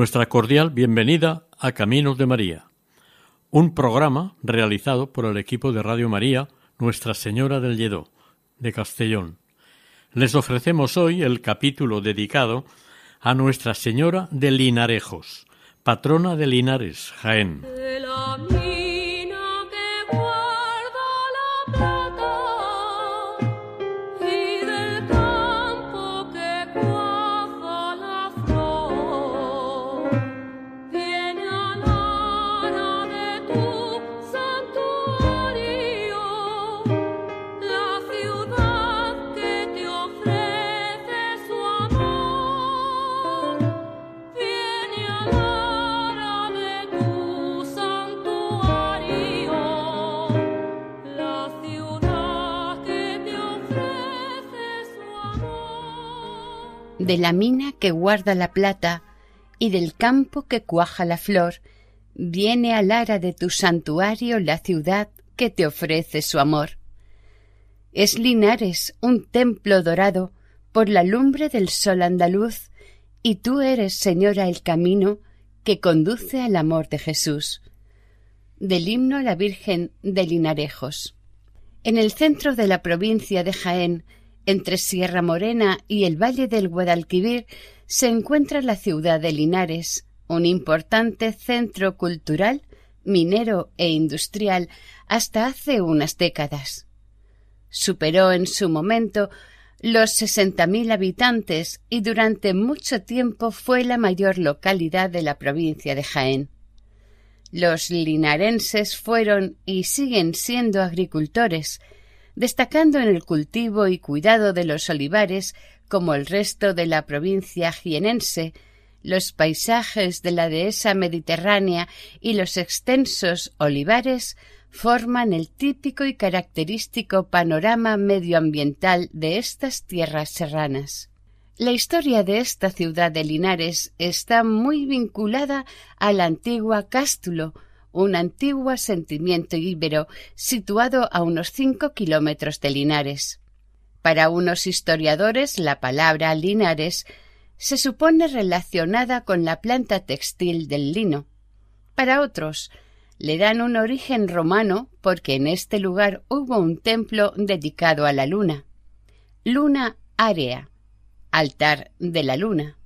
Nuestra cordial bienvenida a Caminos de María, un programa realizado por el equipo de Radio María Nuestra Señora del Lledó, de Castellón. Les ofrecemos hoy el capítulo dedicado a Nuestra Señora de Linarejos, patrona de Linares, Jaén. De la mina que guarda la plata y del campo que cuaja la flor, viene al ara de tu santuario la ciudad que te ofrece su amor. Es Linares un templo dorado por la lumbre del sol andaluz, y tú eres, Señora, el camino que conduce al amor de Jesús. Del himno a la Virgen de Linarejos. En el centro de la provincia de Jaén, entre Sierra Morena y el Valle del Guadalquivir, se encuentra la ciudad de Linares, un importante centro cultural, minero e industrial hasta hace unas décadas. Superó en su momento los sesenta mil habitantes y durante mucho tiempo fue la mayor localidad de la provincia de Jaén. Los linarenses fueron y siguen siendo agricultores, destacando en el cultivo y cuidado de los olivares como el resto de la provincia jienense, los paisajes de la dehesa mediterránea y los extensos olivares forman el típico y característico panorama medioambiental de estas tierras serranas. La historia de esta ciudad de Linares está muy vinculada a la antigua Cástulo, un antiguo asentamiento íbero situado a unos cinco kilómetros de Linares. Para unos historiadores, la palabra Linares se supone relacionada con la planta textil del lino. Para otros, le dan un origen romano porque en este lugar hubo un templo dedicado a la luna. Luna Area, altar de la luna.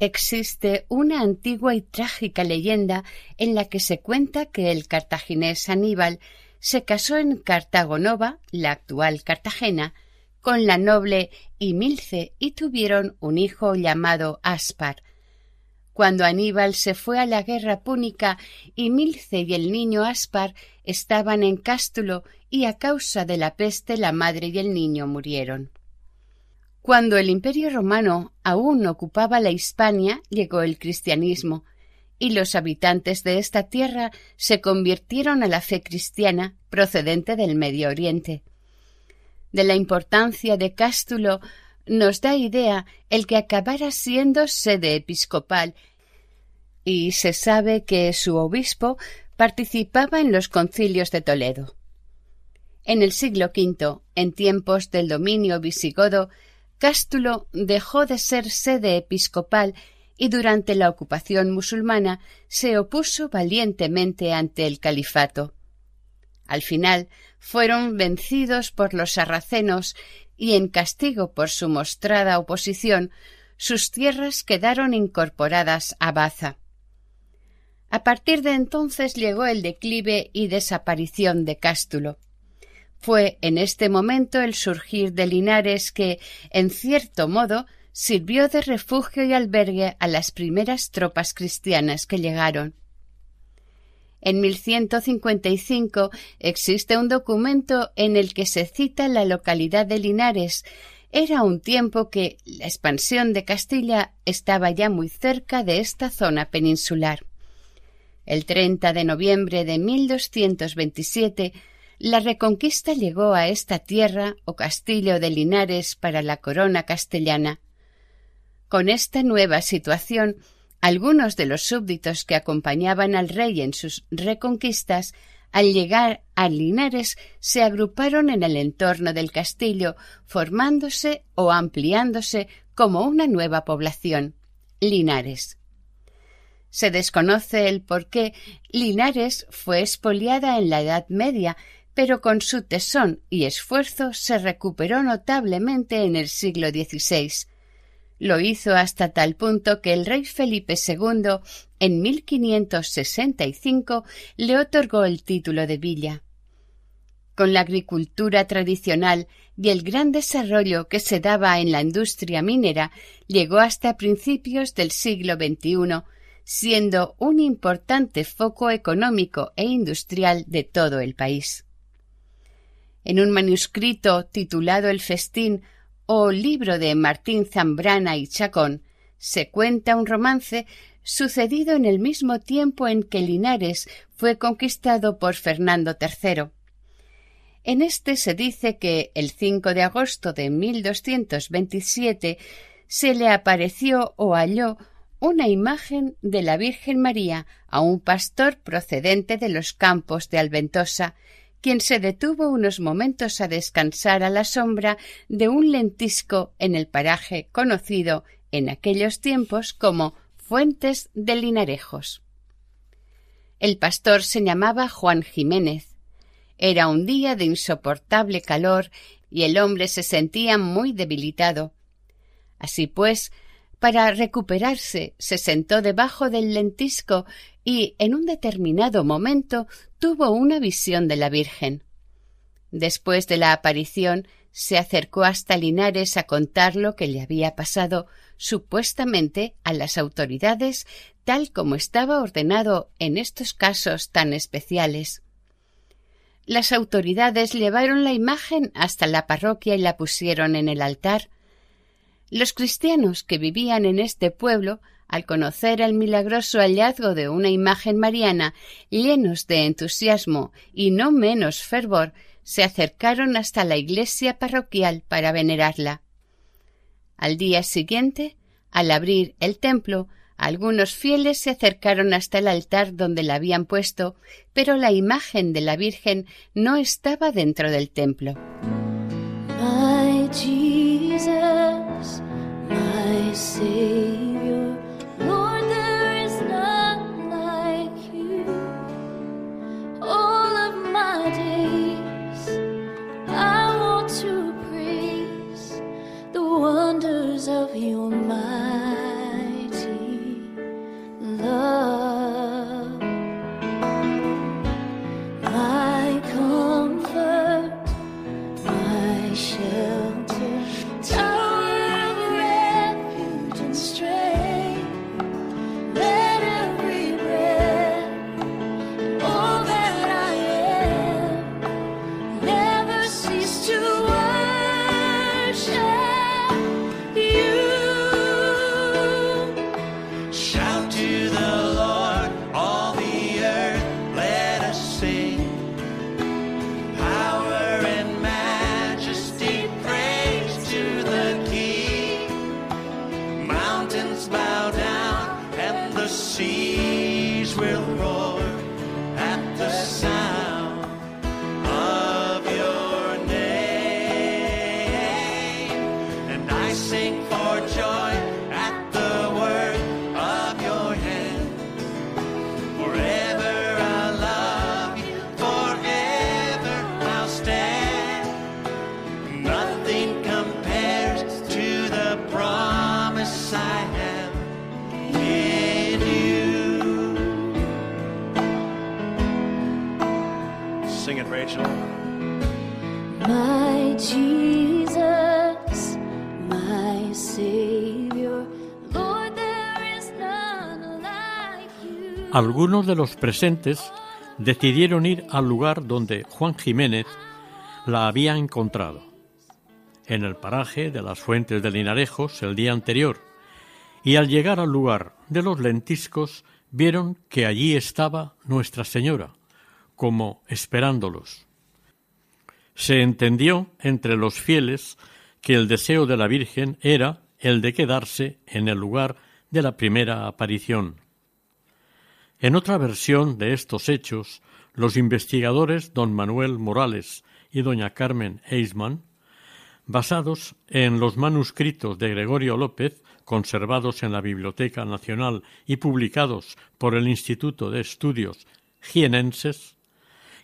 Existe una antigua y trágica leyenda en la que se cuenta que el cartaginés Aníbal se casó en Cartagonova, la actual Cartagena, con la noble Imilce y tuvieron un hijo llamado Aspar. Cuando Aníbal se fue a la guerra púnica, Imilce y el niño Aspar estaban en Cástulo y a causa de la peste la madre y el niño murieron. Cuando el Imperio romano aún ocupaba la Hispania, llegó el cristianismo, y los habitantes de esta tierra se convirtieron a la fe cristiana procedente del Medio Oriente. De la importancia de Cástulo nos da idea el que acabara siendo sede episcopal, y se sabe que su obispo participaba en los concilios de Toledo. En el siglo V, en tiempos del dominio visigodo, Cástulo dejó de ser sede episcopal y durante la ocupación musulmana se opuso valientemente ante el califato. Al final fueron vencidos por los sarracenos y en castigo por su mostrada oposición sus tierras quedaron incorporadas a Baza. A partir de entonces llegó el declive y desaparición de Cástulo. Fue en este momento el surgir de Linares que, en cierto modo, sirvió de refugio y albergue a las primeras tropas cristianas que llegaron. En 1155 existe un documento en el que se cita la localidad de Linares. Era un tiempo que la expansión de Castilla estaba ya muy cerca de esta zona peninsular. El 30 de noviembre de 1227, la reconquista llegó a esta tierra o castillo de Linares para la corona castellana. Con esta nueva situación, algunos de los súbditos que acompañaban al rey en sus reconquistas, al llegar a Linares, se agruparon en el entorno del castillo, formándose o ampliándose como una nueva población, Linares. Se desconoce el por qué Linares fue expoliada en la Edad Media, pero con su tesón y esfuerzo se recuperó notablemente en el siglo XVI. Lo hizo hasta tal punto que el rey Felipe II en 1565 le otorgó el título de villa. Con la agricultura tradicional y el gran desarrollo que se daba en la industria minera, llegó hasta principios del siglo XXI, siendo un importante foco económico e industrial de todo el país. En un manuscrito titulado El Festín o libro de Martín Zambrana y Chacón, se cuenta un romance sucedido en el mismo tiempo en que Linares fue conquistado por Fernando III. En este se dice que el 5 de agosto de 1227 se le apareció o halló una imagen de la Virgen María a un pastor procedente de los campos de Alventosa, quien se detuvo unos momentos a descansar a la sombra de un lentisco en el paraje conocido en aquellos tiempos como Fuentes de Linarejos. El pastor se llamaba Juan Jiménez. Era un día de insoportable calor y el hombre se sentía muy debilitado. Así pues, para recuperarse, se sentó debajo del lentisco y en un determinado momento tuvo una visión de la Virgen. Después de la aparición, se acercó hasta Linares a contar lo que le había pasado supuestamente a las autoridades tal como estaba ordenado en estos casos tan especiales. Las autoridades llevaron la imagen hasta la parroquia y la pusieron en el altar. Los cristianos que vivían en este pueblo al conocer el milagroso hallazgo de una imagen mariana, llenos de entusiasmo y no menos fervor, se acercaron hasta la iglesia parroquial para venerarla. Al día siguiente, al abrir el templo, algunos fieles se acercaron hasta el altar donde la habían puesto, pero la imagen de la Virgen no estaba dentro del templo. Of your mighty Algunos de los presentes decidieron ir al lugar donde Juan Jiménez la había encontrado, en el paraje de las fuentes de Linarejos el día anterior, y al llegar al lugar de los lentiscos vieron que allí estaba Nuestra Señora, como esperándolos. Se entendió entre los fieles que el deseo de la Virgen era el de quedarse en el lugar de la primera aparición. En otra versión de estos hechos, los investigadores don Manuel Morales y doña Carmen Eisman, basados en los manuscritos de Gregorio López, conservados en la Biblioteca Nacional y publicados por el Instituto de Estudios Jienenses,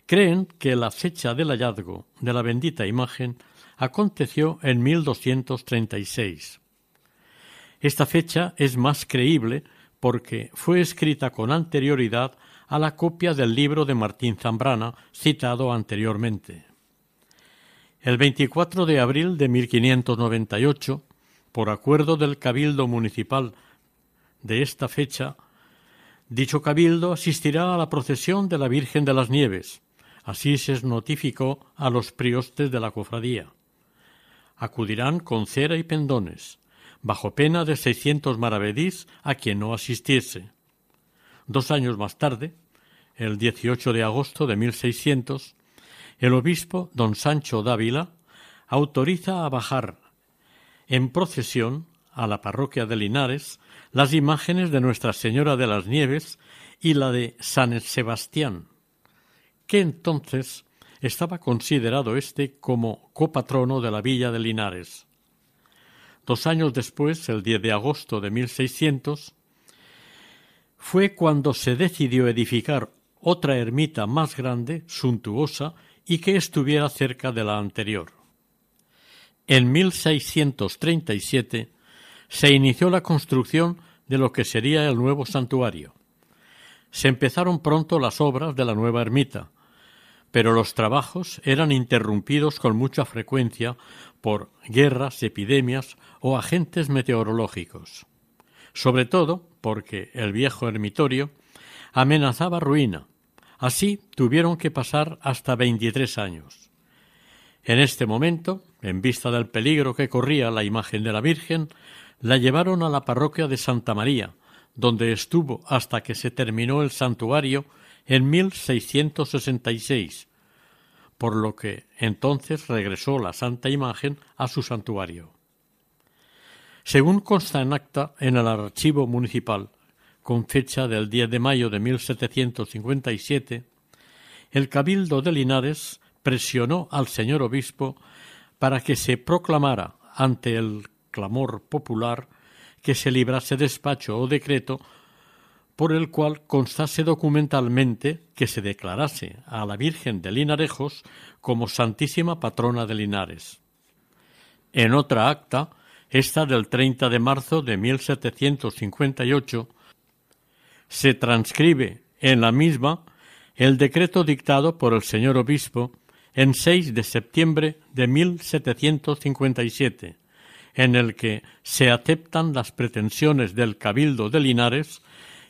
creen que la fecha del hallazgo de la bendita imagen aconteció en 1236. Esta fecha es más creíble porque fue escrita con anterioridad a la copia del libro de Martín Zambrana citado anteriormente. El 24 de abril de 1598, por acuerdo del Cabildo Municipal de esta fecha, dicho cabildo asistirá a la procesión de la Virgen de las Nieves. Así se notificó a los priostes de la cofradía. Acudirán con cera y pendones, bajo pena de seiscientos maravedís a quien no asistiese. Dos años más tarde, el 18 de agosto de 1600, el obispo don Sancho Dávila autoriza a bajar en procesión a la parroquia de Linares las imágenes de Nuestra Señora de las Nieves y la de San Sebastián, que entonces estaba considerado éste como copatrono de la villa de Linares. Dos años después, el 10 de agosto de 1600, fue cuando se decidió edificar otra ermita más grande, suntuosa, y que estuviera cerca de la anterior. En 1637 se inició la construcción de lo que sería el nuevo santuario. Se empezaron pronto las obras de la nueva ermita, pero los trabajos eran interrumpidos con mucha frecuencia por guerras, epidemias o agentes meteorológicos, sobre todo porque el viejo ermitorio amenazaba ruina. Así tuvieron que pasar hasta veintitrés años. En este momento, en vista del peligro que corría la imagen de la Virgen, la llevaron a la parroquia de Santa María, donde estuvo hasta que se terminó el santuario en 1666, por lo que entonces regresó la Santa Imagen a su santuario. Según consta en acta en el archivo municipal, con fecha del 10 de mayo de 1757, el Cabildo de Linares presionó al señor obispo para que se proclamara ante el clamor popular que se librase despacho o decreto por el cual constase documentalmente que se declarase a la Virgen de Linarejos como Santísima Patrona de Linares. En otra acta, esta del 30 de marzo de 1758, se transcribe en la misma el decreto dictado por el señor obispo en 6 de septiembre de 1757, en el que se aceptan las pretensiones del Cabildo de Linares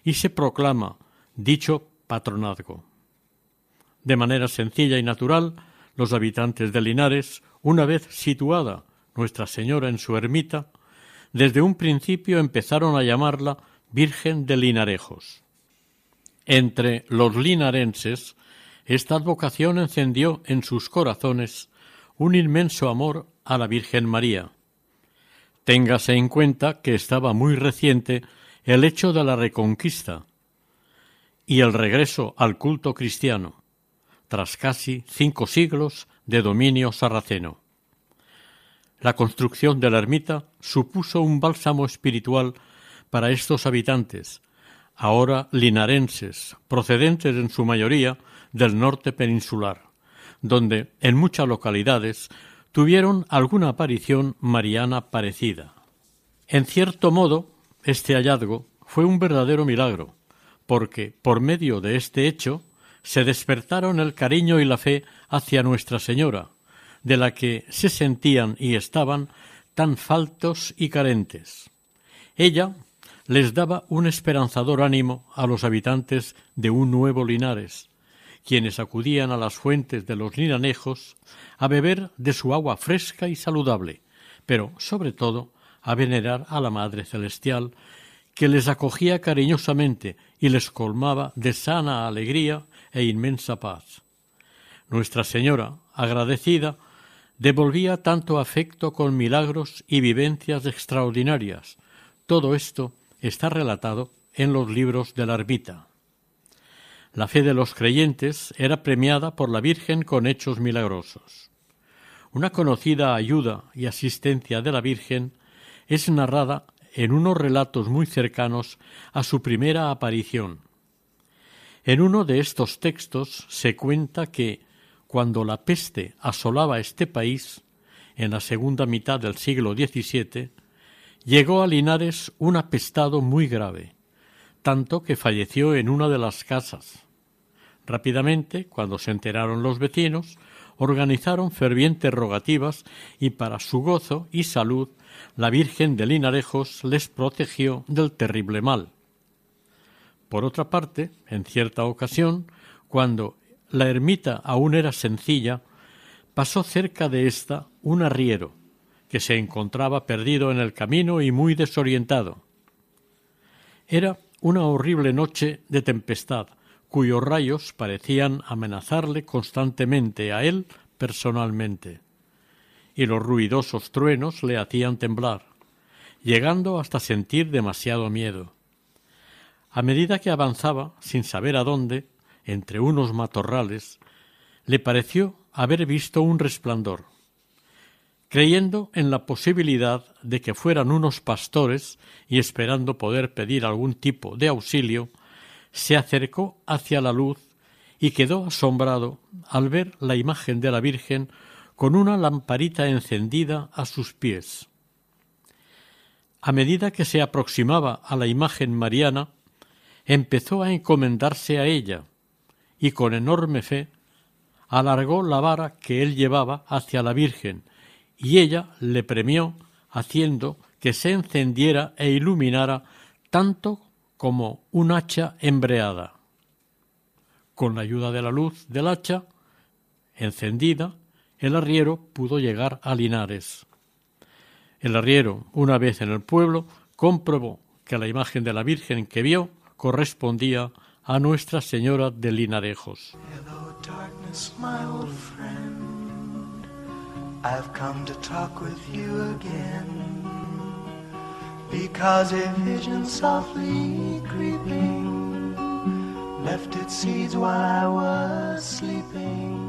y se proclama dicho patronazgo. De manera sencilla y natural, los habitantes de Linares, una vez situada Nuestra Señora en su ermita, desde un principio empezaron a llamarla Virgen de Linarejos. Entre los linarenses, esta advocación encendió en sus corazones un inmenso amor a la Virgen María. Téngase en cuenta que estaba muy reciente el hecho de la reconquista y el regreso al culto cristiano, tras casi cinco siglos de dominio sarraceno. La construcción de la ermita supuso un bálsamo espiritual para estos habitantes, ahora linarenses, procedentes en su mayoría del norte peninsular, donde en muchas localidades tuvieron alguna aparición mariana parecida. En cierto modo, este hallazgo fue un verdadero milagro, porque por medio de este hecho se despertaron el cariño y la fe hacia Nuestra Señora, de la que se sentían y estaban tan faltos y carentes. Ella les daba un esperanzador ánimo a los habitantes de un nuevo Linares, quienes acudían a las fuentes de los linanejos a beber de su agua fresca y saludable, pero sobre todo a venerar a la Madre Celestial, que les acogía cariñosamente y les colmaba de sana alegría e inmensa paz. Nuestra Señora, agradecida, devolvía tanto afecto con milagros y vivencias extraordinarias. Todo esto está relatado en los libros de la ermita. La fe de los creyentes era premiada por la Virgen con hechos milagrosos. Una conocida ayuda y asistencia de la Virgen es narrada en unos relatos muy cercanos a su primera aparición. En uno de estos textos se cuenta que, cuando la peste asolaba este país, en la segunda mitad del siglo XVII, llegó a Linares un apestado muy grave, tanto que falleció en una de las casas. Rápidamente, cuando se enteraron los vecinos, organizaron fervientes rogativas y para su gozo y salud la Virgen de Linarejos les protegió del terrible mal. Por otra parte, en cierta ocasión, cuando la ermita aún era sencilla, pasó cerca de ésta un arriero, que se encontraba perdido en el camino y muy desorientado. Era una horrible noche de tempestad, cuyos rayos parecían amenazarle constantemente a él personalmente, y los ruidosos truenos le hacían temblar, llegando hasta sentir demasiado miedo. A medida que avanzaba, sin saber a dónde, entre unos matorrales, le pareció haber visto un resplandor. Creyendo en la posibilidad de que fueran unos pastores y esperando poder pedir algún tipo de auxilio, se acercó hacia la luz y quedó asombrado al ver la imagen de la Virgen con una lamparita encendida a sus pies. A medida que se aproximaba a la imagen mariana, empezó a encomendarse a ella y con enorme fe alargó la vara que él llevaba hacia la Virgen y ella le premió haciendo que se encendiera e iluminara tanto como un hacha embreada. Con la ayuda de la luz del hacha encendida, el arriero pudo llegar a Linares. El arriero, una vez en el pueblo, comprobó que la imagen de la Virgen que vio correspondía a Nuestra Señora de Linarejos. Because a vision softly creeping left its seeds while I was sleeping.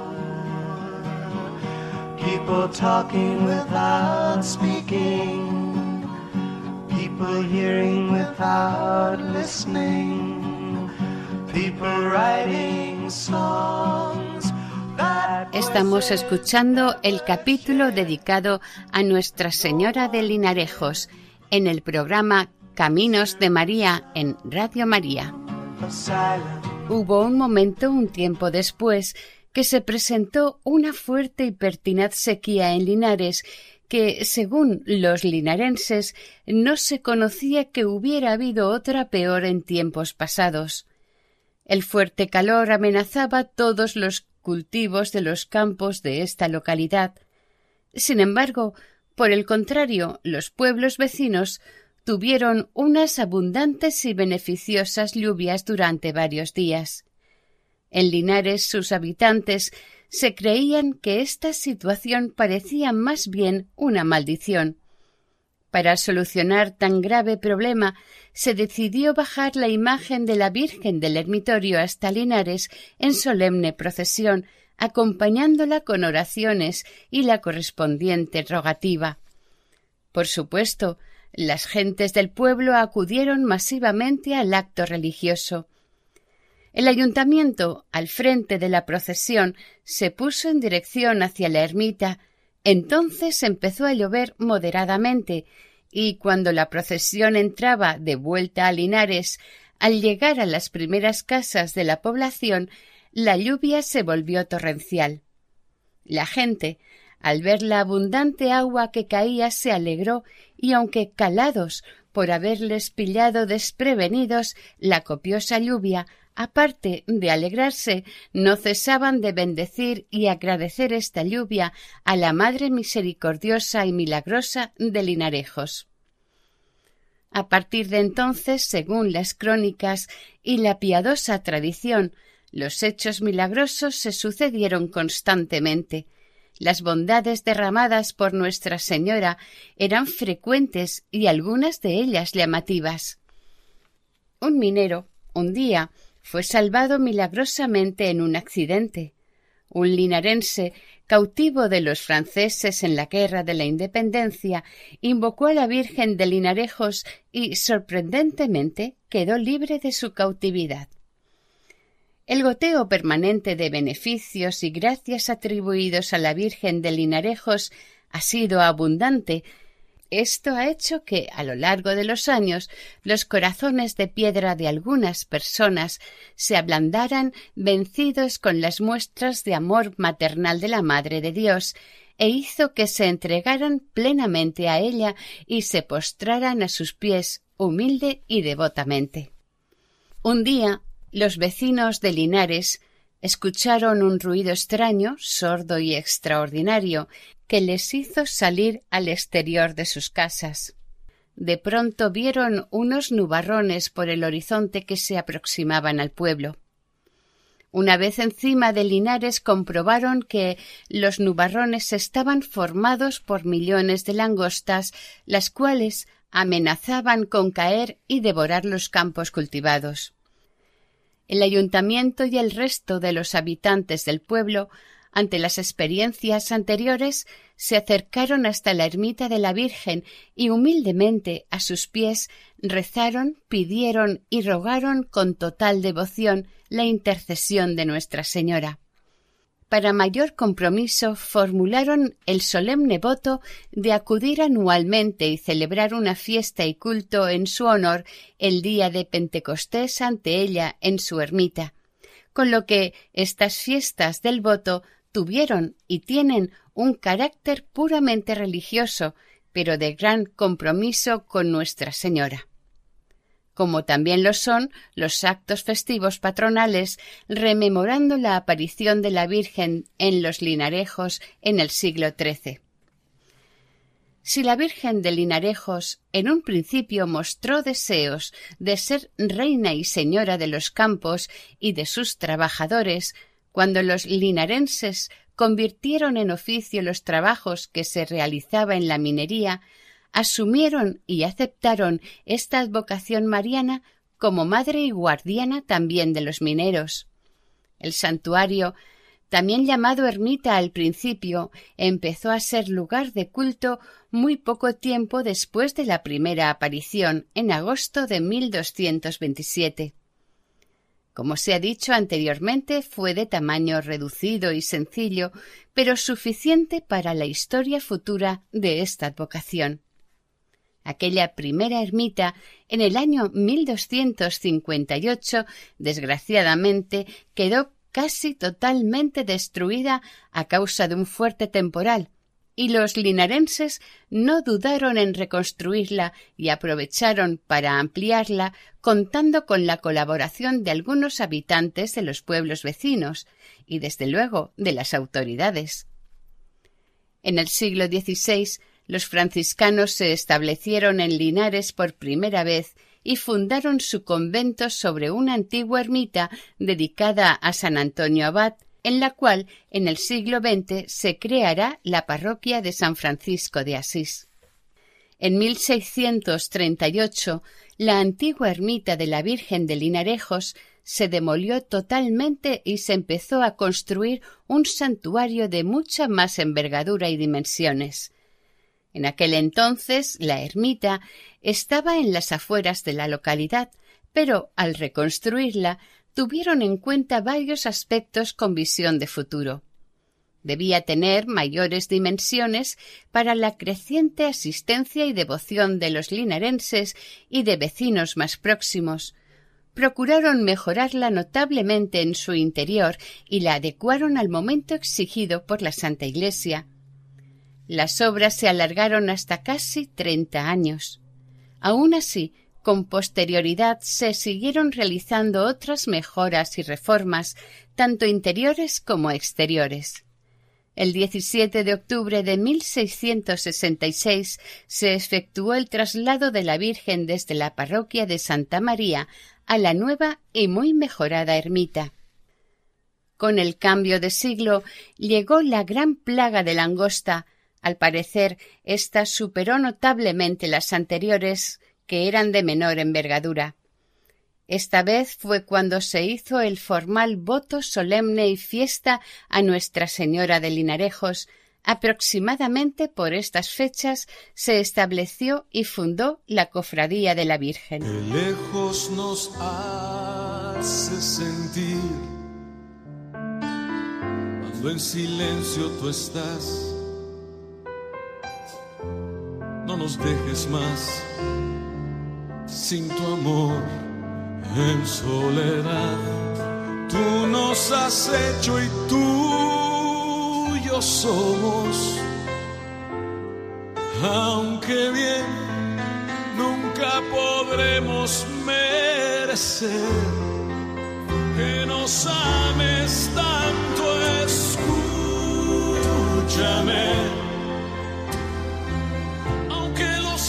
People talking without speaking people hearing without listening, people writing songs. Estamos escuchando el capítulo dedicado a Nuestra Señora de Linarejos en el programa Caminos de María en Radio María. Hubo un momento, un tiempo después, que se presentó una fuerte y pertinaz sequía en Linares que, según los linarenses, no se conocía que hubiera habido otra peor en tiempos pasados. El fuerte calor amenazaba todos los cultivos de los campos de esta localidad. Sin embargo, por el contrario, los pueblos vecinos tuvieron unas abundantes y beneficiosas lluvias durante varios días. En Linares sus habitantes se creían que esta situación parecía más bien una maldición. Para solucionar tan grave problema, se decidió bajar la imagen de la Virgen del Ermitorio hasta Linares en solemne procesión, acompañándola con oraciones y la correspondiente rogativa. Por supuesto, las gentes del pueblo acudieron masivamente al acto religioso. El ayuntamiento, al frente de la procesión, se puso en dirección hacia la ermita. Entonces empezó a llover moderadamente, y cuando la procesión entraba de vuelta a Linares, al llegar a las primeras casas de la población, la lluvia se volvió torrencial. La gente, al ver la abundante agua que caía, se alegró y aunque calados por haberles pillado desprevenidos la copiosa lluvia, aparte de alegrarse, no cesaban de bendecir y agradecer esta lluvia a la Madre misericordiosa y milagrosa de Linarejos. A partir de entonces, según las crónicas y la piadosa tradición, los hechos milagrosos se sucedieron constantemente. Las bondades derramadas por Nuestra Señora eran frecuentes y algunas de ellas llamativas. Un minero, un día, fue salvado milagrosamente en un accidente. Un linarense, cautivo de los franceses en la guerra de la independencia, invocó a la Virgen de Linarejos y, sorprendentemente, quedó libre de su cautividad. El goteo permanente de beneficios y gracias atribuidos a la Virgen de Linarejos ha sido abundante. Esto ha hecho que, a lo largo de los años, los corazones de piedra de algunas personas se ablandaran vencidos con las muestras de amor maternal de la Madre de Dios, e hizo que se entregaran plenamente a ella y se postraran a sus pies humilde y devotamente. Un día los vecinos de Linares escucharon un ruido extraño, sordo y extraordinario, que les hizo salir al exterior de sus casas. De pronto vieron unos nubarrones por el horizonte que se aproximaban al pueblo. Una vez encima de Linares comprobaron que los nubarrones estaban formados por millones de langostas, las cuales amenazaban con caer y devorar los campos cultivados el ayuntamiento y el resto de los habitantes del pueblo, ante las experiencias anteriores, se acercaron hasta la ermita de la Virgen y humildemente a sus pies rezaron, pidieron y rogaron con total devoción la intercesión de Nuestra Señora para mayor compromiso formularon el solemne voto de acudir anualmente y celebrar una fiesta y culto en su honor el día de Pentecostés ante ella en su ermita, con lo que estas fiestas del voto tuvieron y tienen un carácter puramente religioso, pero de gran compromiso con Nuestra Señora como también lo son los actos festivos patronales rememorando la aparición de la Virgen en los Linarejos en el siglo XIII. Si la Virgen de Linarejos en un principio mostró deseos de ser reina y señora de los campos y de sus trabajadores, cuando los linarenses convirtieron en oficio los trabajos que se realizaba en la minería, asumieron y aceptaron esta advocación mariana como madre y guardiana también de los mineros. El santuario, también llamado ermita al principio, empezó a ser lugar de culto muy poco tiempo después de la primera aparición, en agosto de 1227. Como se ha dicho anteriormente, fue de tamaño reducido y sencillo, pero suficiente para la historia futura de esta advocación. Aquella primera ermita, en el año 1258, desgraciadamente, quedó casi totalmente destruida a causa de un fuerte temporal, y los linarenses no dudaron en reconstruirla y aprovecharon para ampliarla, contando con la colaboración de algunos habitantes de los pueblos vecinos y, desde luego, de las autoridades. En el siglo XVI los franciscanos se establecieron en Linares por primera vez y fundaron su convento sobre una antigua ermita dedicada a San Antonio Abad, en la cual en el siglo XX se creará la parroquia de San Francisco de Asís. En 1638, la antigua ermita de la Virgen de Linarejos se demolió totalmente y se empezó a construir un santuario de mucha más envergadura y dimensiones. En aquel entonces la ermita estaba en las afueras de la localidad, pero al reconstruirla tuvieron en cuenta varios aspectos con visión de futuro. Debía tener mayores dimensiones para la creciente asistencia y devoción de los linarenses y de vecinos más próximos. Procuraron mejorarla notablemente en su interior y la adecuaron al momento exigido por la Santa Iglesia. Las obras se alargaron hasta casi treinta años. Aun así, con posterioridad se siguieron realizando otras mejoras y reformas, tanto interiores como exteriores. El 17 de octubre de 1666 se efectuó el traslado de la Virgen desde la parroquia de Santa María a la nueva y muy mejorada ermita. Con el cambio de siglo llegó la gran plaga de langosta. Al parecer, ésta superó notablemente las anteriores, que eran de menor envergadura. Esta vez fue cuando se hizo el formal voto solemne y fiesta a Nuestra Señora de Linarejos. Aproximadamente por estas fechas se estableció y fundó la Cofradía de la Virgen. Que lejos nos hace sentir cuando en silencio tú estás. No nos dejes más sin tu amor en soledad. Tú nos has hecho y tú yo somos. Aunque bien nunca podremos merecer que nos ames tanto, escúchame.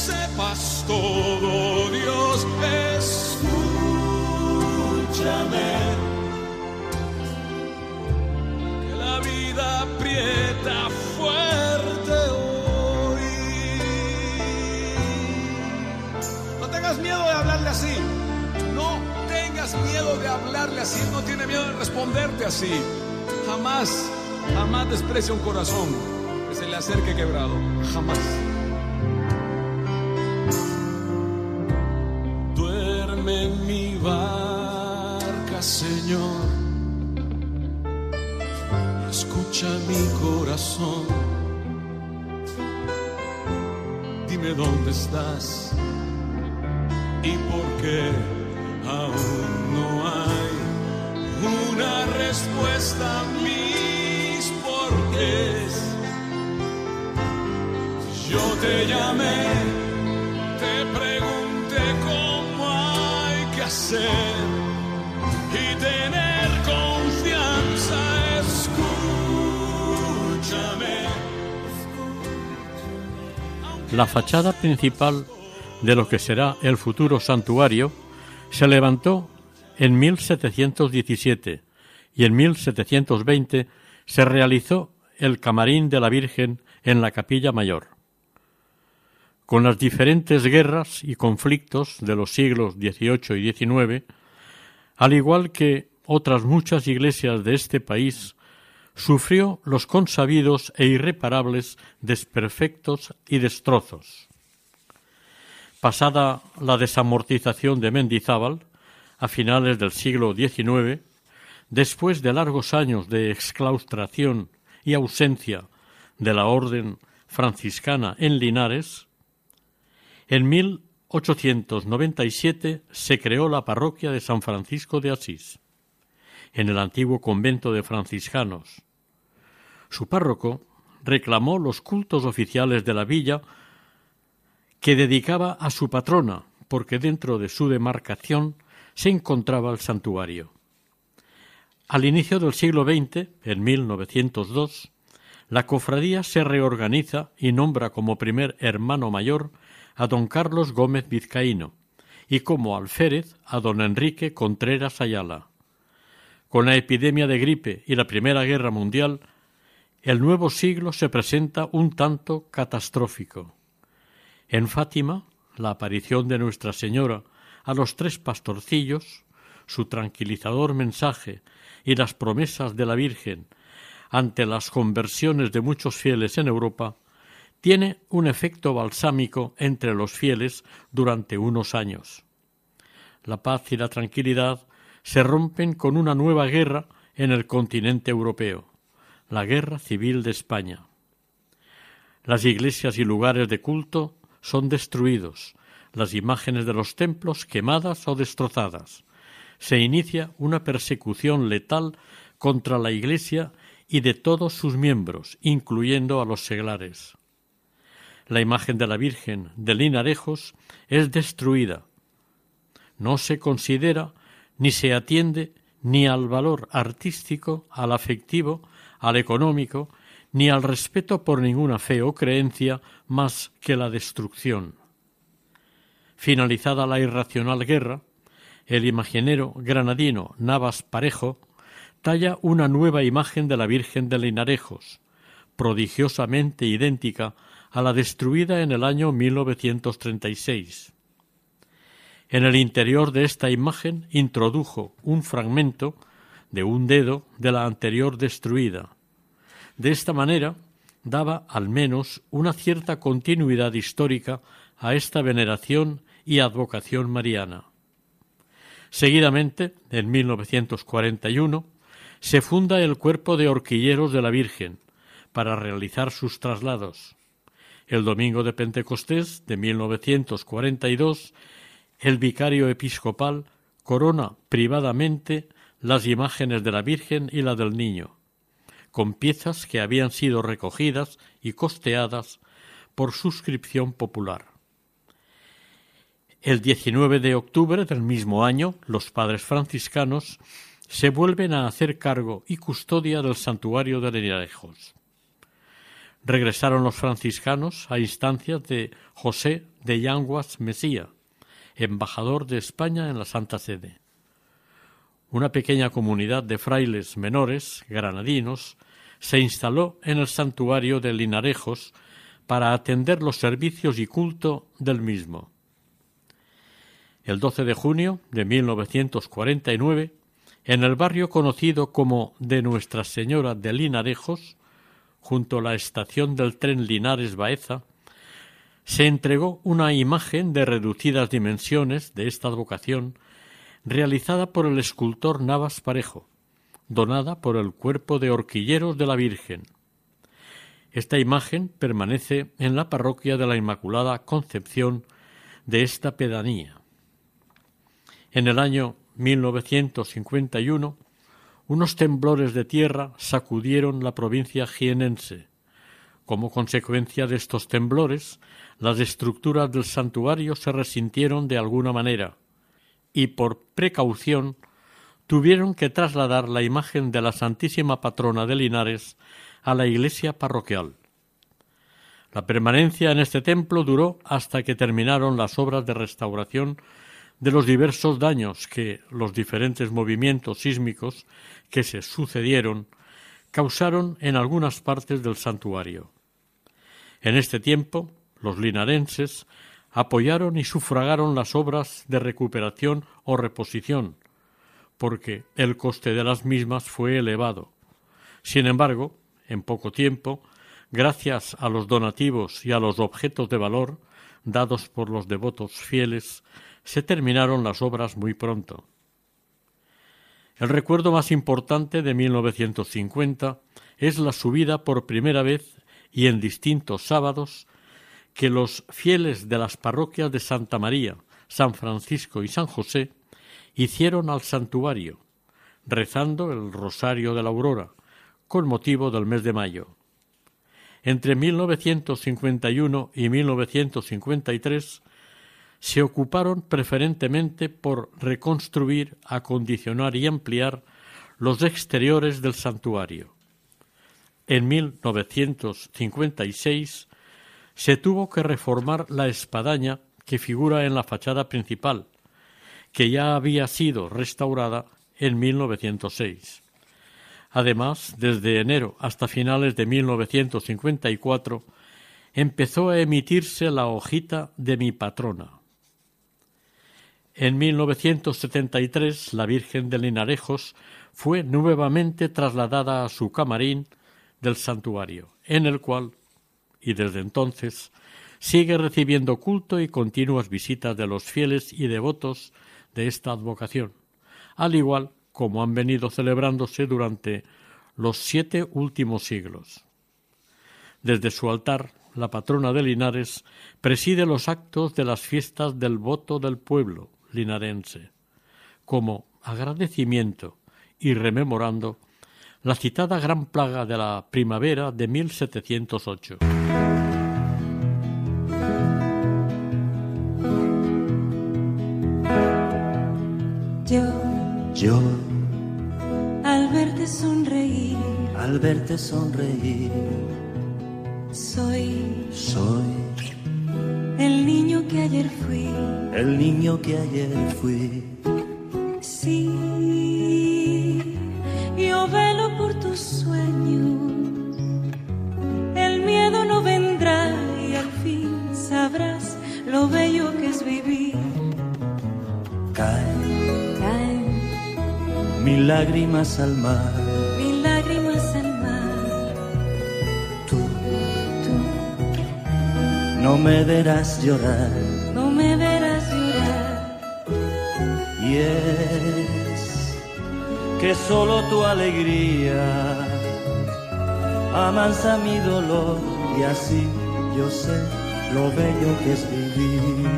Sepas todo, Dios, escúchame. Que la vida aprieta fuerte hoy. No tengas miedo de hablarle así. No tengas miedo de hablarle así. No tiene miedo de responderte así. Jamás, jamás desprecia un corazón que se le acerque quebrado. Jamás. Estás y por qué aún no hay una respuesta a mis porqués. Yo te llamé, La fachada principal de lo que será el futuro santuario se levantó en 1717 y en 1720 se realizó el camarín de la Virgen en la capilla mayor. Con las diferentes guerras y conflictos de los siglos XVIII y XIX, al igual que otras muchas iglesias de este país, sufrió los consabidos e irreparables desperfectos y destrozos. Pasada la desamortización de Mendizábal, a finales del siglo XIX, después de largos años de exclaustración y ausencia de la orden franciscana en Linares, en 1897 se creó la parroquia de San Francisco de Asís, en el antiguo convento de franciscanos. Su párroco reclamó los cultos oficiales de la villa que dedicaba a su patrona, porque dentro de su demarcación se encontraba el santuario. Al inicio del siglo XX, en 1902, la cofradía se reorganiza y nombra como primer hermano mayor a don Carlos Gómez Vizcaíno, y como alférez a don Enrique Contreras Ayala. Con la epidemia de gripe y la Primera Guerra Mundial, el nuevo siglo se presenta un tanto catastrófico. En Fátima, la aparición de Nuestra Señora a los tres pastorcillos, su tranquilizador mensaje y las promesas de la Virgen ante las conversiones de muchos fieles en Europa, tiene un efecto balsámico entre los fieles durante unos años. La paz y la tranquilidad se rompen con una nueva guerra en el continente europeo, la Guerra Civil de España. Las iglesias y lugares de culto son destruidos, las imágenes de los templos quemadas o destrozadas. Se inicia una persecución letal contra la Iglesia y de todos sus miembros, incluyendo a los seglares. La imagen de la Virgen de Linarejos es destruida. No se considera ni se atiende ni al valor artístico, al afectivo, al económico, ni al respeto por ninguna fe o creencia más que la destrucción. Finalizada la irracional guerra, el imaginero granadino Navas Parejo talla una nueva imagen de la Virgen de Linarejos, prodigiosamente idéntica a la destruida en el año 1936. En el interior de esta imagen introdujo un fragmento de un dedo de la anterior destruida. De esta manera daba al menos una cierta continuidad histórica a esta veneración y advocación mariana. Seguidamente, en 1941, se funda el Cuerpo de Horquilleros de la Virgen para realizar sus traslados. El domingo de Pentecostés de 1942, el vicario episcopal corona privadamente las imágenes de la Virgen y la del Niño, con piezas que habían sido recogidas y costeadas por suscripción popular. El 19 de octubre del mismo año, los padres franciscanos se vuelven a hacer cargo y custodia del santuario de Linarejos. Regresaron los franciscanos a instancias de José de Yanguas Mesía, embajador de España en la Santa Sede. Una pequeña comunidad de frailes menores, granadinos, se instaló en el santuario de Linarejos para atender los servicios y culto del mismo. El 12 de junio de 1949, en el barrio conocido como de Nuestra Señora de Linarejos, junto a la estación del tren Linares Baeza, se entregó una imagen de reducidas dimensiones de esta advocación realizada por el escultor Navas Parejo, donada por el cuerpo de horquilleros de la Virgen. Esta imagen permanece en la parroquia de la Inmaculada Concepción de esta pedanía. En el año 1951, unos temblores de tierra sacudieron la provincia jienense. Como consecuencia de estos temblores, las estructuras del santuario se resintieron de alguna manera y por precaución tuvieron que trasladar la imagen de la Santísima Patrona de Linares a la iglesia parroquial. La permanencia en este templo duró hasta que terminaron las obras de restauración de los diversos daños que los diferentes movimientos sísmicos que se sucedieron causaron en algunas partes del santuario. En este tiempo, los linarenses apoyaron y sufragaron las obras de recuperación o reposición, porque el coste de las mismas fue elevado. Sin embargo, en poco tiempo, gracias a los donativos y a los objetos de valor dados por los devotos fieles, se terminaron las obras muy pronto. El recuerdo más importante de 1950 es la subida por primera vez y en distintos sábados que los fieles de las parroquias de Santa María, San Francisco y San José hicieron al santuario, rezando el Rosario de la Aurora, con motivo del mes de mayo. Entre 1951 y 1953 se ocuparon preferentemente por reconstruir, acondicionar y ampliar los exteriores del santuario. En 1956 se tuvo que reformar la espadaña que figura en la fachada principal, que ya había sido restaurada en 1906. Además, desde enero hasta finales de 1954 empezó a emitirse la hojita de mi patrona. En 1973 la Virgen de Linarejos fue nuevamente trasladada a su camarín del santuario, en el cual, y desde entonces, sigue recibiendo culto y continuas visitas de los fieles y devotos de esta advocación, al igual como han venido celebrándose durante los siete últimos siglos. Desde su altar, la patrona de Linares preside los actos de las fiestas del voto del pueblo linarense, como agradecimiento y rememorando la citada gran plaga de la primavera de 1708. Yo, Yo, al verte sonreír, al verte sonreír, soy soy el niño que ayer fui. el niño que ayer fui. Sí, tus sueños. El miedo no vendrá y al fin sabrás lo bello que es vivir. Caen Caen mil lágrimas al mar. mil lágrimas al mar. Tú Tú no me verás llorar. no me verás llorar. Y es que solo tu alegría amansa mi dolor y así yo sé lo bello que es vivir.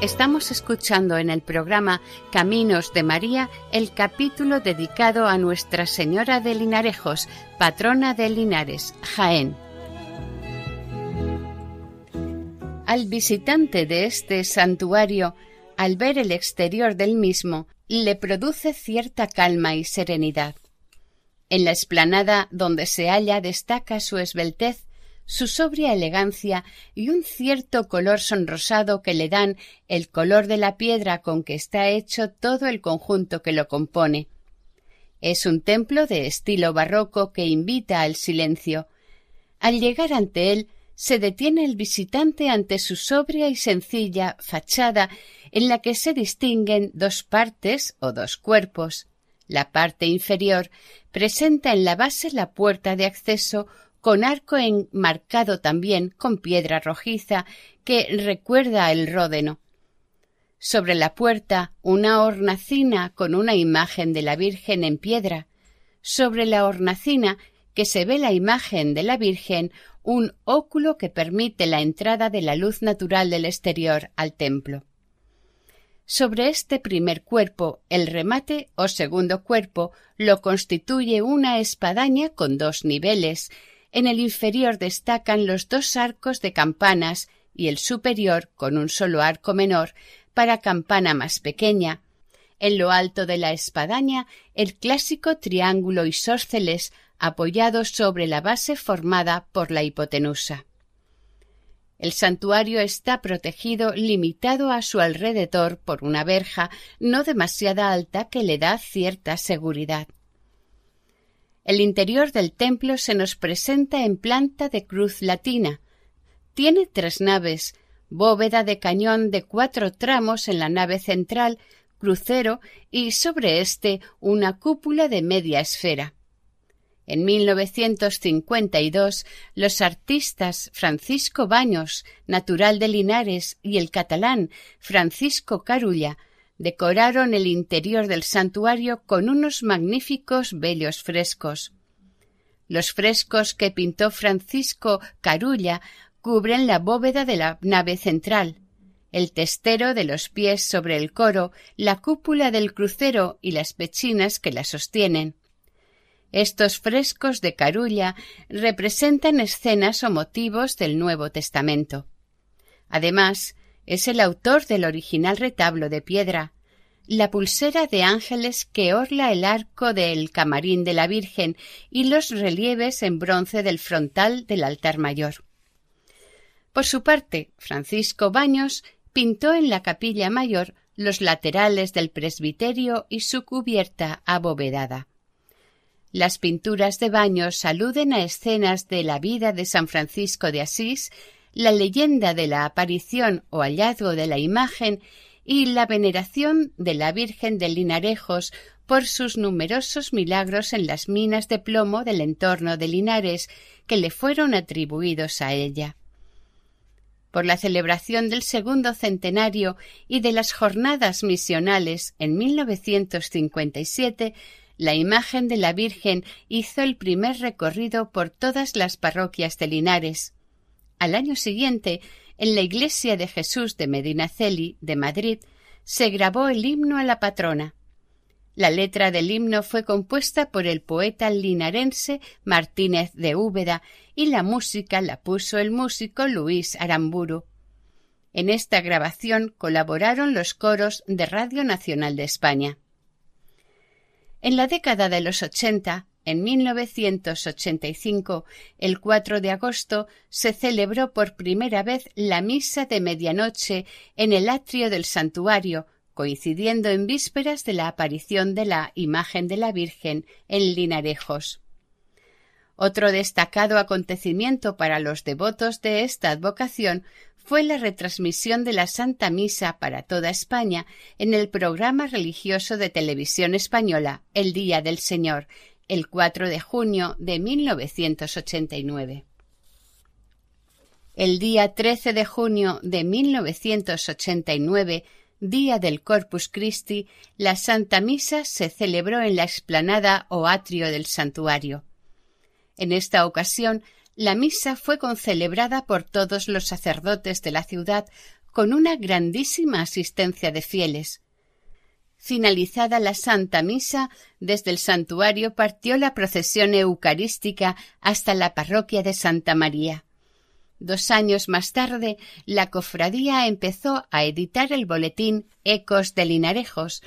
Estamos escuchando en el programa Caminos de María el capítulo dedicado a Nuestra Señora de Linarejos, patrona de Linares, Jaén. Al visitante de este santuario, al ver el exterior del mismo, le produce cierta calma y serenidad. En la explanada donde se halla destaca su esbeltez, su sobria elegancia y un cierto color sonrosado que le dan el color de la piedra con que está hecho todo el conjunto que lo compone. Es un templo de estilo barroco que invita al silencio. Al llegar ante él, se detiene el visitante ante su sobria y sencilla fachada en la que se distinguen dos partes o dos cuerpos. La parte inferior presenta en la base la puerta de acceso con arco enmarcado también con piedra rojiza que recuerda el ródeno. Sobre la puerta una hornacina con una imagen de la Virgen en piedra. Sobre la hornacina que se ve la imagen de la Virgen un óculo que permite la entrada de la luz natural del exterior al templo. Sobre este primer cuerpo, el remate o segundo cuerpo lo constituye una espadaña con dos niveles. En el inferior destacan los dos arcos de campanas y el superior con un solo arco menor para campana más pequeña. En lo alto de la espadaña el clásico triángulo isósceles apoyado sobre la base formada por la hipotenusa. El santuario está protegido limitado a su alrededor por una verja no demasiada alta que le da cierta seguridad. El interior del templo se nos presenta en planta de cruz latina. Tiene tres naves, bóveda de cañón de cuatro tramos en la nave central, crucero y sobre éste una cúpula de media esfera. En 1952, los artistas Francisco Baños, natural de Linares, y el catalán Francisco Carulla decoraron el interior del santuario con unos magníficos bellos frescos. Los frescos que pintó Francisco Carulla cubren la bóveda de la nave central, el testero de los pies sobre el coro, la cúpula del crucero y las pechinas que la sostienen. Estos frescos de Carulla representan escenas o motivos del Nuevo Testamento. Además, es el autor del original retablo de piedra. la pulsera de ángeles que orla el arco del camarín de la Virgen y los relieves en bronce del frontal del altar mayor. Por su parte, Francisco Baños pintó en la capilla mayor los laterales del presbiterio y su cubierta abovedada. Las pinturas de Baños aluden a escenas de la vida de San Francisco de Asís, la leyenda de la aparición o hallazgo de la imagen y la veneración de la Virgen de Linarejos por sus numerosos milagros en las minas de plomo del entorno de Linares que le fueron atribuidos a ella. Por la celebración del segundo centenario y de las jornadas misionales en 1957, la imagen de la Virgen hizo el primer recorrido por todas las parroquias de Linares. Al año siguiente, en la iglesia de Jesús de Medinaceli, de Madrid, se grabó el himno a la patrona. La letra del himno fue compuesta por el poeta linarense Martínez de Úbeda y la música la puso el músico Luis Aramburu. En esta grabación colaboraron los coros de Radio Nacional de España. En la década de los ochenta, en 1985, el 4 de agosto, se celebró por primera vez la misa de medianoche en el atrio del santuario, coincidiendo en vísperas de la aparición de la imagen de la Virgen en Linarejos. Otro destacado acontecimiento para los devotos de esta advocación fue la retransmisión de la Santa Misa para toda España en el programa religioso de televisión española El Día del Señor, el 4 de junio de 1989. El día 13 de junio de 1989, día del Corpus Christi, la Santa Misa se celebró en la explanada o atrio del santuario. En esta ocasión, la misa fue concelebrada por todos los sacerdotes de la ciudad con una grandísima asistencia de fieles, Finalizada la Santa Misa, desde el santuario partió la procesión eucarística hasta la parroquia de Santa María. Dos años más tarde, la cofradía empezó a editar el boletín Ecos de Linarejos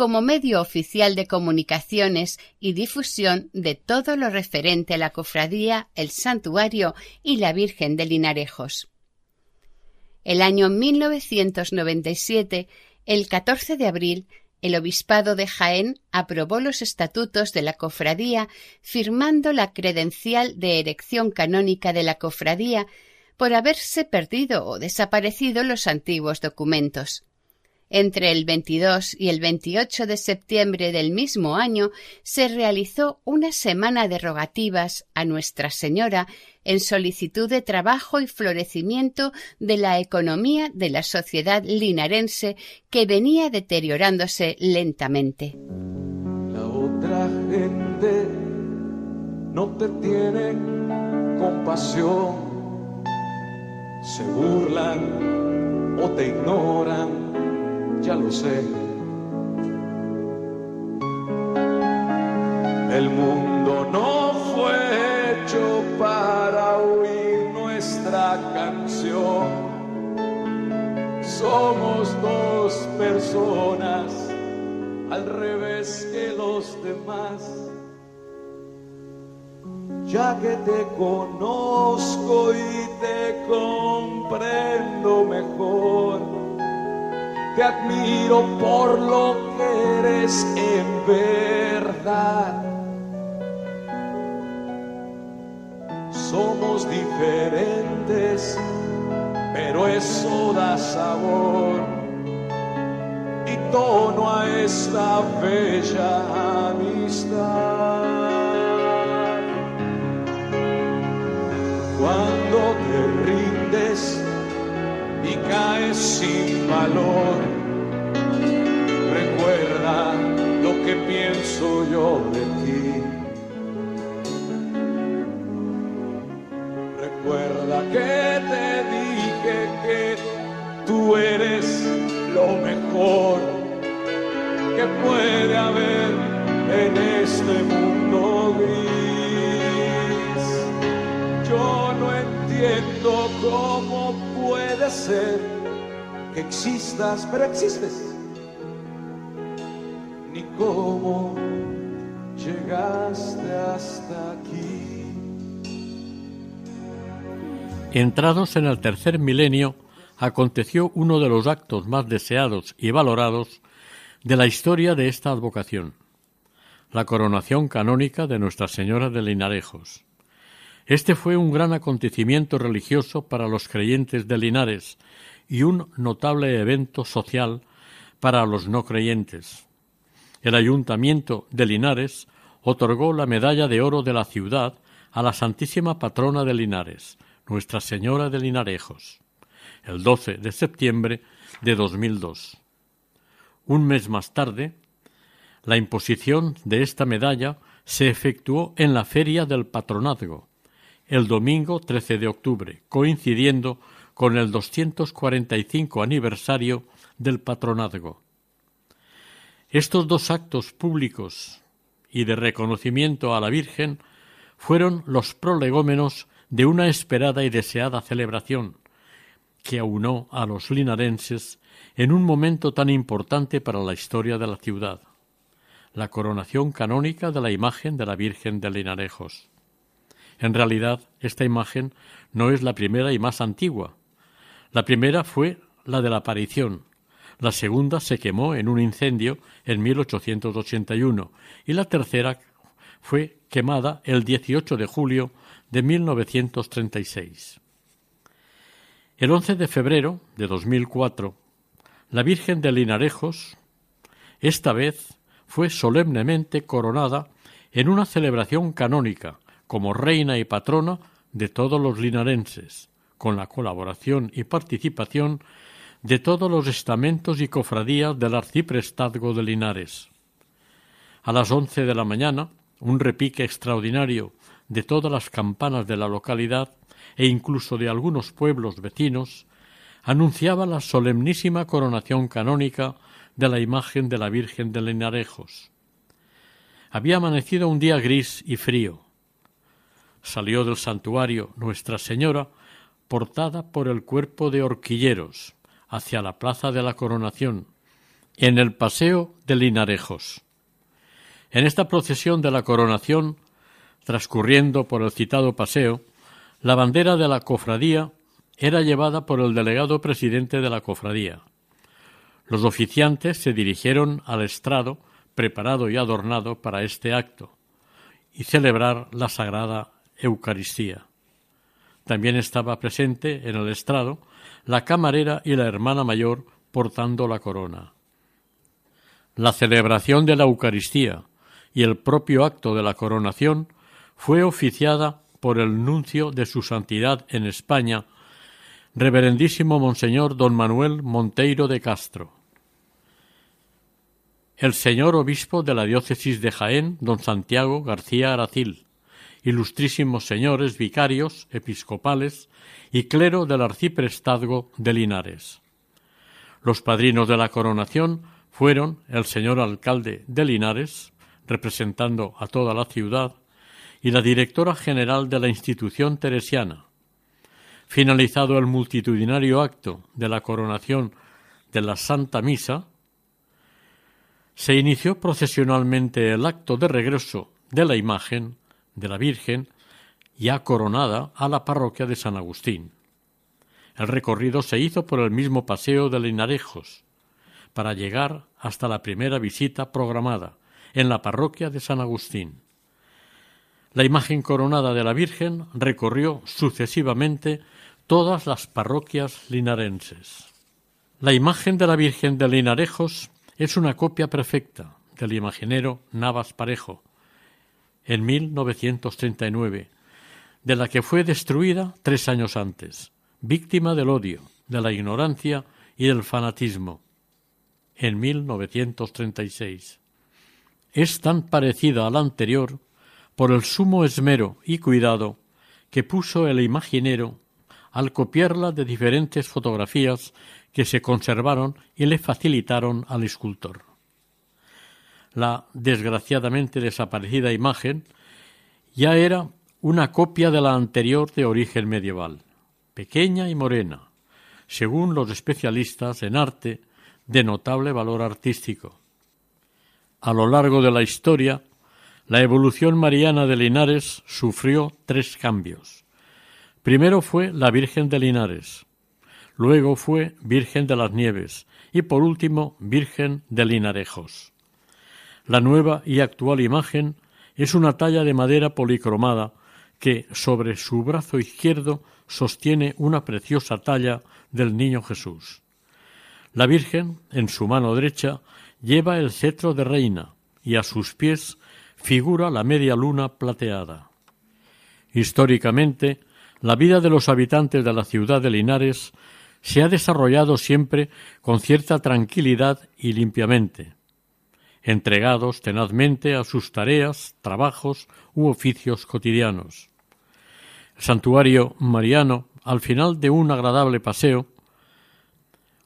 como medio oficial de comunicaciones y difusión de todo lo referente a la cofradía, el santuario y la Virgen de Linarejos. El año 1997, el 14 de abril, el obispado de Jaén aprobó los estatutos de la cofradía firmando la credencial de erección canónica de la cofradía por haberse perdido o desaparecido los antiguos documentos. Entre el 22 y el 28 de septiembre del mismo año se realizó una semana de rogativas a Nuestra Señora en solicitud de trabajo y florecimiento de la economía de la sociedad linarense que venía deteriorándose lentamente. La otra gente no te tiene compasión, se burlan o te ignoran ya lo sé. El mundo no fue hecho para oír nuestra canción. Somos dos personas al revés que los demás. Ya que te conozco y te comprendo mejor te admiro por lo que eres en verdad. Somos diferentes, pero eso da sabor y tono a esta bella amistad. Y caes sin valor. Recuerda lo que pienso yo de ti. Recuerda que te dije que tú eres lo mejor que puede haber en este mundo gris. Yo no entiendo cómo puede ser que existas, pero existes. cómo llegaste hasta aquí. Entrados en el tercer milenio, aconteció uno de los actos más deseados y valorados de la historia de esta advocación, la coronación canónica de Nuestra Señora de Linarejos. Este fue un gran acontecimiento religioso para los creyentes de Linares y un notable evento social para los no creyentes. El ayuntamiento de Linares otorgó la medalla de oro de la ciudad a la Santísima Patrona de Linares, Nuestra Señora de Linarejos, el 12 de septiembre de 2002. Un mes más tarde, la imposición de esta medalla se efectuó en la Feria del Patronazgo, el domingo 13 de octubre, coincidiendo con el 245 aniversario del patronazgo. Estos dos actos públicos y de reconocimiento a la Virgen fueron los prolegómenos de una esperada y deseada celebración que aunó a los linarenses en un momento tan importante para la historia de la ciudad, la coronación canónica de la imagen de la Virgen de Linarejos. En realidad, esta imagen no es la primera y más antigua. La primera fue la de la aparición, la segunda se quemó en un incendio en 1881 y la tercera fue quemada el 18 de julio de 1936. El 11 de febrero de 2004, la Virgen de Linarejos, esta vez, fue solemnemente coronada en una celebración canónica como reina y patrona de todos los linarenses, con la colaboración y participación de todos los estamentos y cofradías del arciprestazgo de Linares. A las once de la mañana, un repique extraordinario de todas las campanas de la localidad e incluso de algunos pueblos vecinos anunciaba la solemnísima coronación canónica de la imagen de la Virgen de Linarejos. Había amanecido un día gris y frío. Salió del santuario Nuestra Señora portada por el cuerpo de horquilleros hacia la plaza de la Coronación, en el paseo de Linarejos. En esta procesión de la Coronación transcurriendo por el citado paseo, la bandera de la cofradía era llevada por el delegado presidente de la cofradía. Los oficiantes se dirigieron al estrado preparado y adornado para este acto y celebrar la sagrada Eucaristía. También estaba presente en el estrado la camarera y la hermana mayor portando la corona. La celebración de la Eucaristía y el propio acto de la coronación fue oficiada por el nuncio de su santidad en España, reverendísimo Monseñor don Manuel Monteiro de Castro. El señor obispo de la diócesis de Jaén, don Santiago García Aracil, ilustrísimos señores vicarios episcopales y clero del arciprestazgo de Linares. Los padrinos de la coronación fueron el señor alcalde de Linares, representando a toda la ciudad, y la directora general de la institución teresiana. Finalizado el multitudinario acto de la coronación de la Santa Misa, se inició procesionalmente el acto de regreso de la imagen de la Virgen ya coronada a la parroquia de San Agustín. El recorrido se hizo por el mismo paseo de Linarejos, para llegar hasta la primera visita programada en la parroquia de San Agustín. La imagen coronada de la Virgen recorrió sucesivamente todas las parroquias linarenses. La imagen de la Virgen de Linarejos es una copia perfecta del imaginero Navas Parejo, en 1939, de la que fue destruida tres años antes, víctima del odio, de la ignorancia y del fanatismo, en 1936. Es tan parecida a la anterior por el sumo esmero y cuidado que puso el imaginero al copiarla de diferentes fotografías que se conservaron y le facilitaron al escultor. La desgraciadamente desaparecida imagen ya era una copia de la anterior de origen medieval, pequeña y morena, según los especialistas en arte de notable valor artístico. A lo largo de la historia, la evolución mariana de Linares sufrió tres cambios. Primero fue la Virgen de Linares, luego fue Virgen de las Nieves y por último Virgen de Linarejos. La nueva y actual imagen es una talla de madera policromada que sobre su brazo izquierdo sostiene una preciosa talla del Niño Jesús. La Virgen, en su mano derecha, lleva el cetro de reina y a sus pies figura la media luna plateada. Históricamente, la vida de los habitantes de la ciudad de Linares se ha desarrollado siempre con cierta tranquilidad y limpiamente, entregados tenazmente a sus tareas, trabajos u oficios cotidianos. El santuario mariano, al final de un agradable paseo,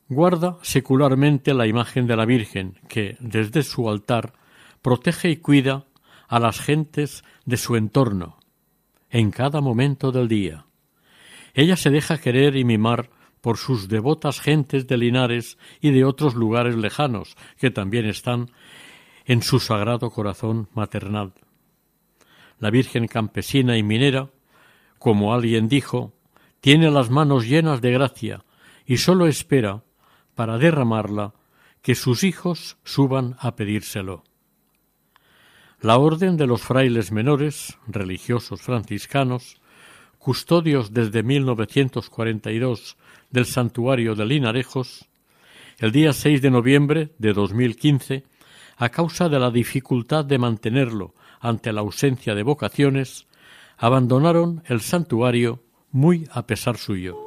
guarda secularmente la imagen de la Virgen que, desde su altar, protege y cuida a las gentes de su entorno, en cada momento del día. Ella se deja querer y mimar por sus devotas gentes de Linares y de otros lugares lejanos que también están en su sagrado corazón maternal. La Virgen campesina y minera, como alguien dijo, tiene las manos llenas de gracia y sólo espera, para derramarla, que sus hijos suban a pedírselo. La Orden de los Frailes Menores, religiosos franciscanos, custodios desde 1942 del santuario de Linarejos, el día 6 de noviembre de 2015 a causa de la dificultad de mantenerlo ante la ausencia de vocaciones, abandonaron el santuario muy a pesar suyo.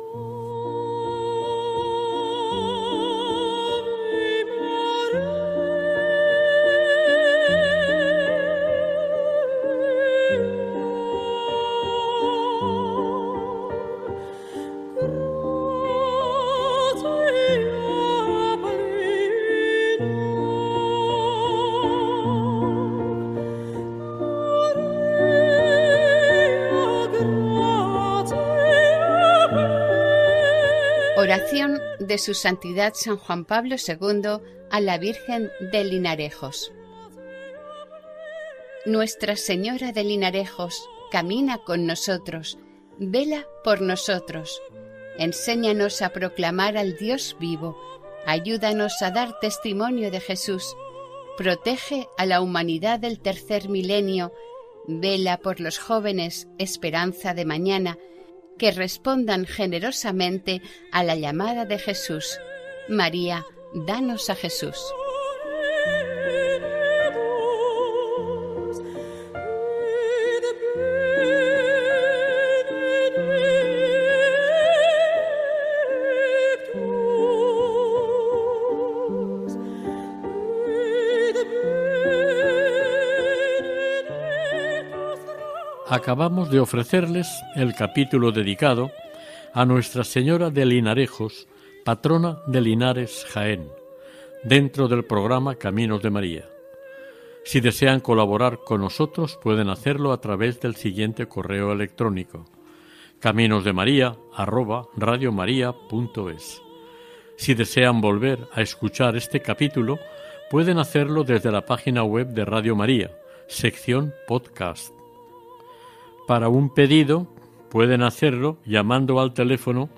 Su Santidad San Juan Pablo II a la Virgen de Linarejos. Nuestra Señora de Linarejos, camina con nosotros, vela por nosotros, enséñanos a proclamar al Dios vivo, ayúdanos a dar testimonio de Jesús, protege a la humanidad del tercer milenio, vela por los jóvenes, esperanza de mañana, que respondan generosamente a la llamada de Jesús. María, danos a Jesús. Acabamos de ofrecerles el capítulo dedicado a Nuestra Señora de Linarejos, patrona de Linares Jaén, dentro del programa Caminos de María. Si desean colaborar con nosotros pueden hacerlo a través del siguiente correo electrónico caminosdemaria@radiomaria.es. Si desean volver a escuchar este capítulo, pueden hacerlo desde la página web de Radio María, sección podcast. Para un pedido pueden hacerlo llamando al teléfono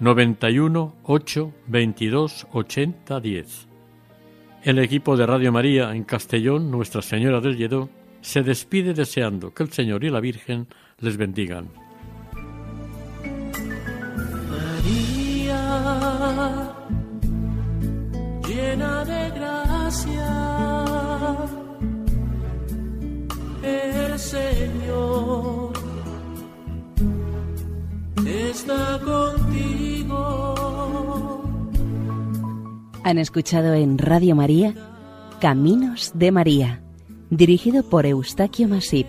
91 8 22 80 10. El equipo de Radio María en Castellón, Nuestra Señora del Lledó, se despide deseando que el Señor y la Virgen les bendigan. María, llena de gracia, Señor está contigo. Han escuchado en Radio María Caminos de María, dirigido por Eustaquio Masip